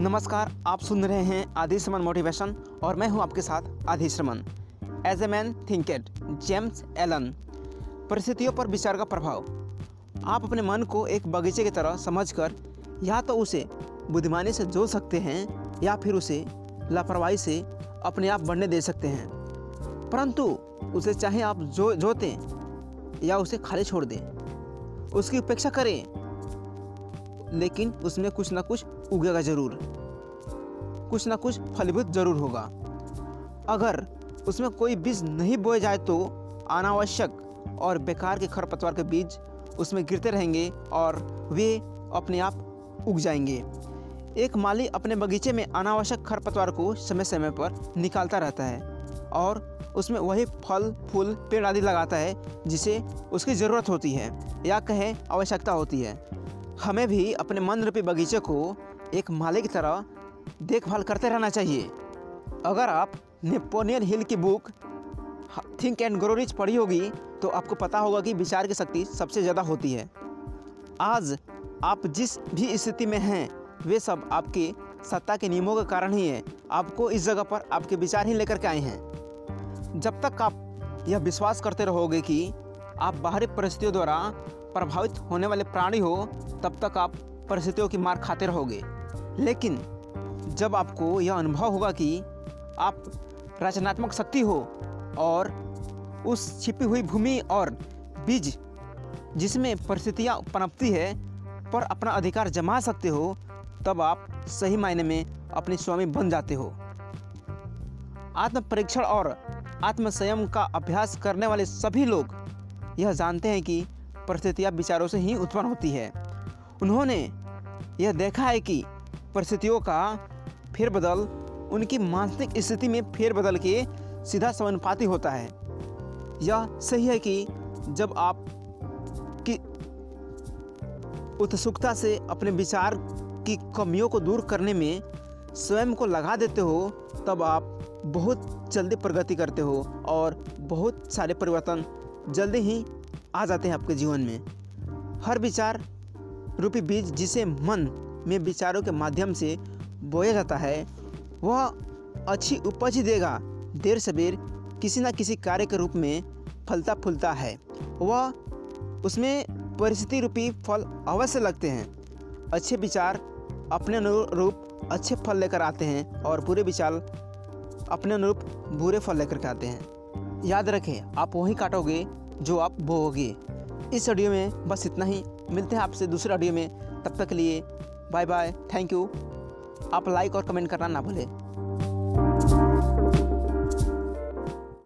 नमस्कार, आप सुन रहे हैं आदि श्रमन मोटिवेशन और मैं हूँ आपके साथ Adi Shraman as a man thinketh James Allen परिस्थितियों पर विचार का प्रभाव। आप अपने मन को एक बगीचे की तरह समझकर या तो उसे बुद्धिमानी से जो सकते हैं या फिर उसे लापरवाही से अपने आप बढ़ने दे सकते हैं। परंतु उसे चाहे आप जो, जोतें या उसे खाली छोड़ दें, उसकी उपेक्षा करें। लेकिन उसमें कुछ ना कुछ उगेगा ज़रूर। कुछ ना कुछ फलीभूत ज़रूर होगा। अगर उसमें कोई बीज नहीं बोए जाए तो अनावश्यक और बेकार के खरपतवार के बीज उसमें गिरते रहेंगे और वे अपने आप उग जाएँगे। एक माली अपने बगीचे में अनावश्यक खरपतवार को समय समय पर निकालता रहता है और उसमें वही फल, फूल, पेड़ आदि लगाता है जिसे उसकी ज़रूरत होती है या कहें आवश्यकता होती है। हमें भी अपने मन रूपी बगीचे को एक माली की तरह देखभाल करते रहना चाहिए। अगर आप नेपोलियन हिल की book Think and Grow Rich पढ़ी होगी तो आपको पता होगा कि विचार की शक्ति सबसे ज़्यादा होती है। आज आप जिस भी स्थिति में हैं, वे सब आपके सत्ता के नियमों के कारण ही है। आपको इस जगह पर आपके विचार ही लेकर के आए हैं। जब तक आप यह विश्वास करते रहोगे कि आप बाहरी परिस्थितियों द्वारा प्रभावित होने वाले प्राणी हो, तब तक आप परिस्थितियों की मार खाते रहोगे। लेकिन जब आपको यह अनुभव होगा कि आप रचनात्मक शक्ति हो और उस छिपी हुई भूमि और बीज जिसमें परिस्थितियाँ पनपती है, पर अपना अधिकार जमा सकते हो, तब आप सही मायने में अपने स्वामी बन जाते हो। आत्म परीक्षण और आत्म संयम का अभ्यास करने वाले सभी लोग यह जानते हैं कि परिस्थितियाँ विचारों से ही उत्पन्न होती है। उन्होंने यह देखा है कि परिस्थितियों का फेरबदल, उनकी मानसिक स्थिति में फेरबदल के सीधा समानुपाती होता है। यह सही है कि जब आप की उत्सुकता से अपने विचार की कमियों को दूर करने में स्वयं को लगा देते हो, तब आप बहुत जल्दी प्रगति करते हो और बहुत सारे परिवर्तन जल्दी ही आ जाते हैं आपके जीवन में। हर विचार रूपी बीज जिसे मन में विचारों के माध्यम से बोया जाता है। वह अच्छी उपज देगा। देर सवेर किसी न किसी कार्य के रूप में फलता फूलता है। वह उसमें परिस्थिति रूपी फल अवश्य लगते हैं। अच्छे विचार अपने अनुरूप अच्छे फल लेकर आते हैं और बुरे विचार अपने अनुरूप बुरे फल लेकर के आते हैं। याद रखें, आप वही काटोगे जो आप बोओगे। इस ऑडियो में बस इतना ही। मिलते हैं आपसे दूसरे ऑडियो में। तब तक के लिए बाय बाय थैंक यू आप लाइक और कमेंट करना ना भूलें।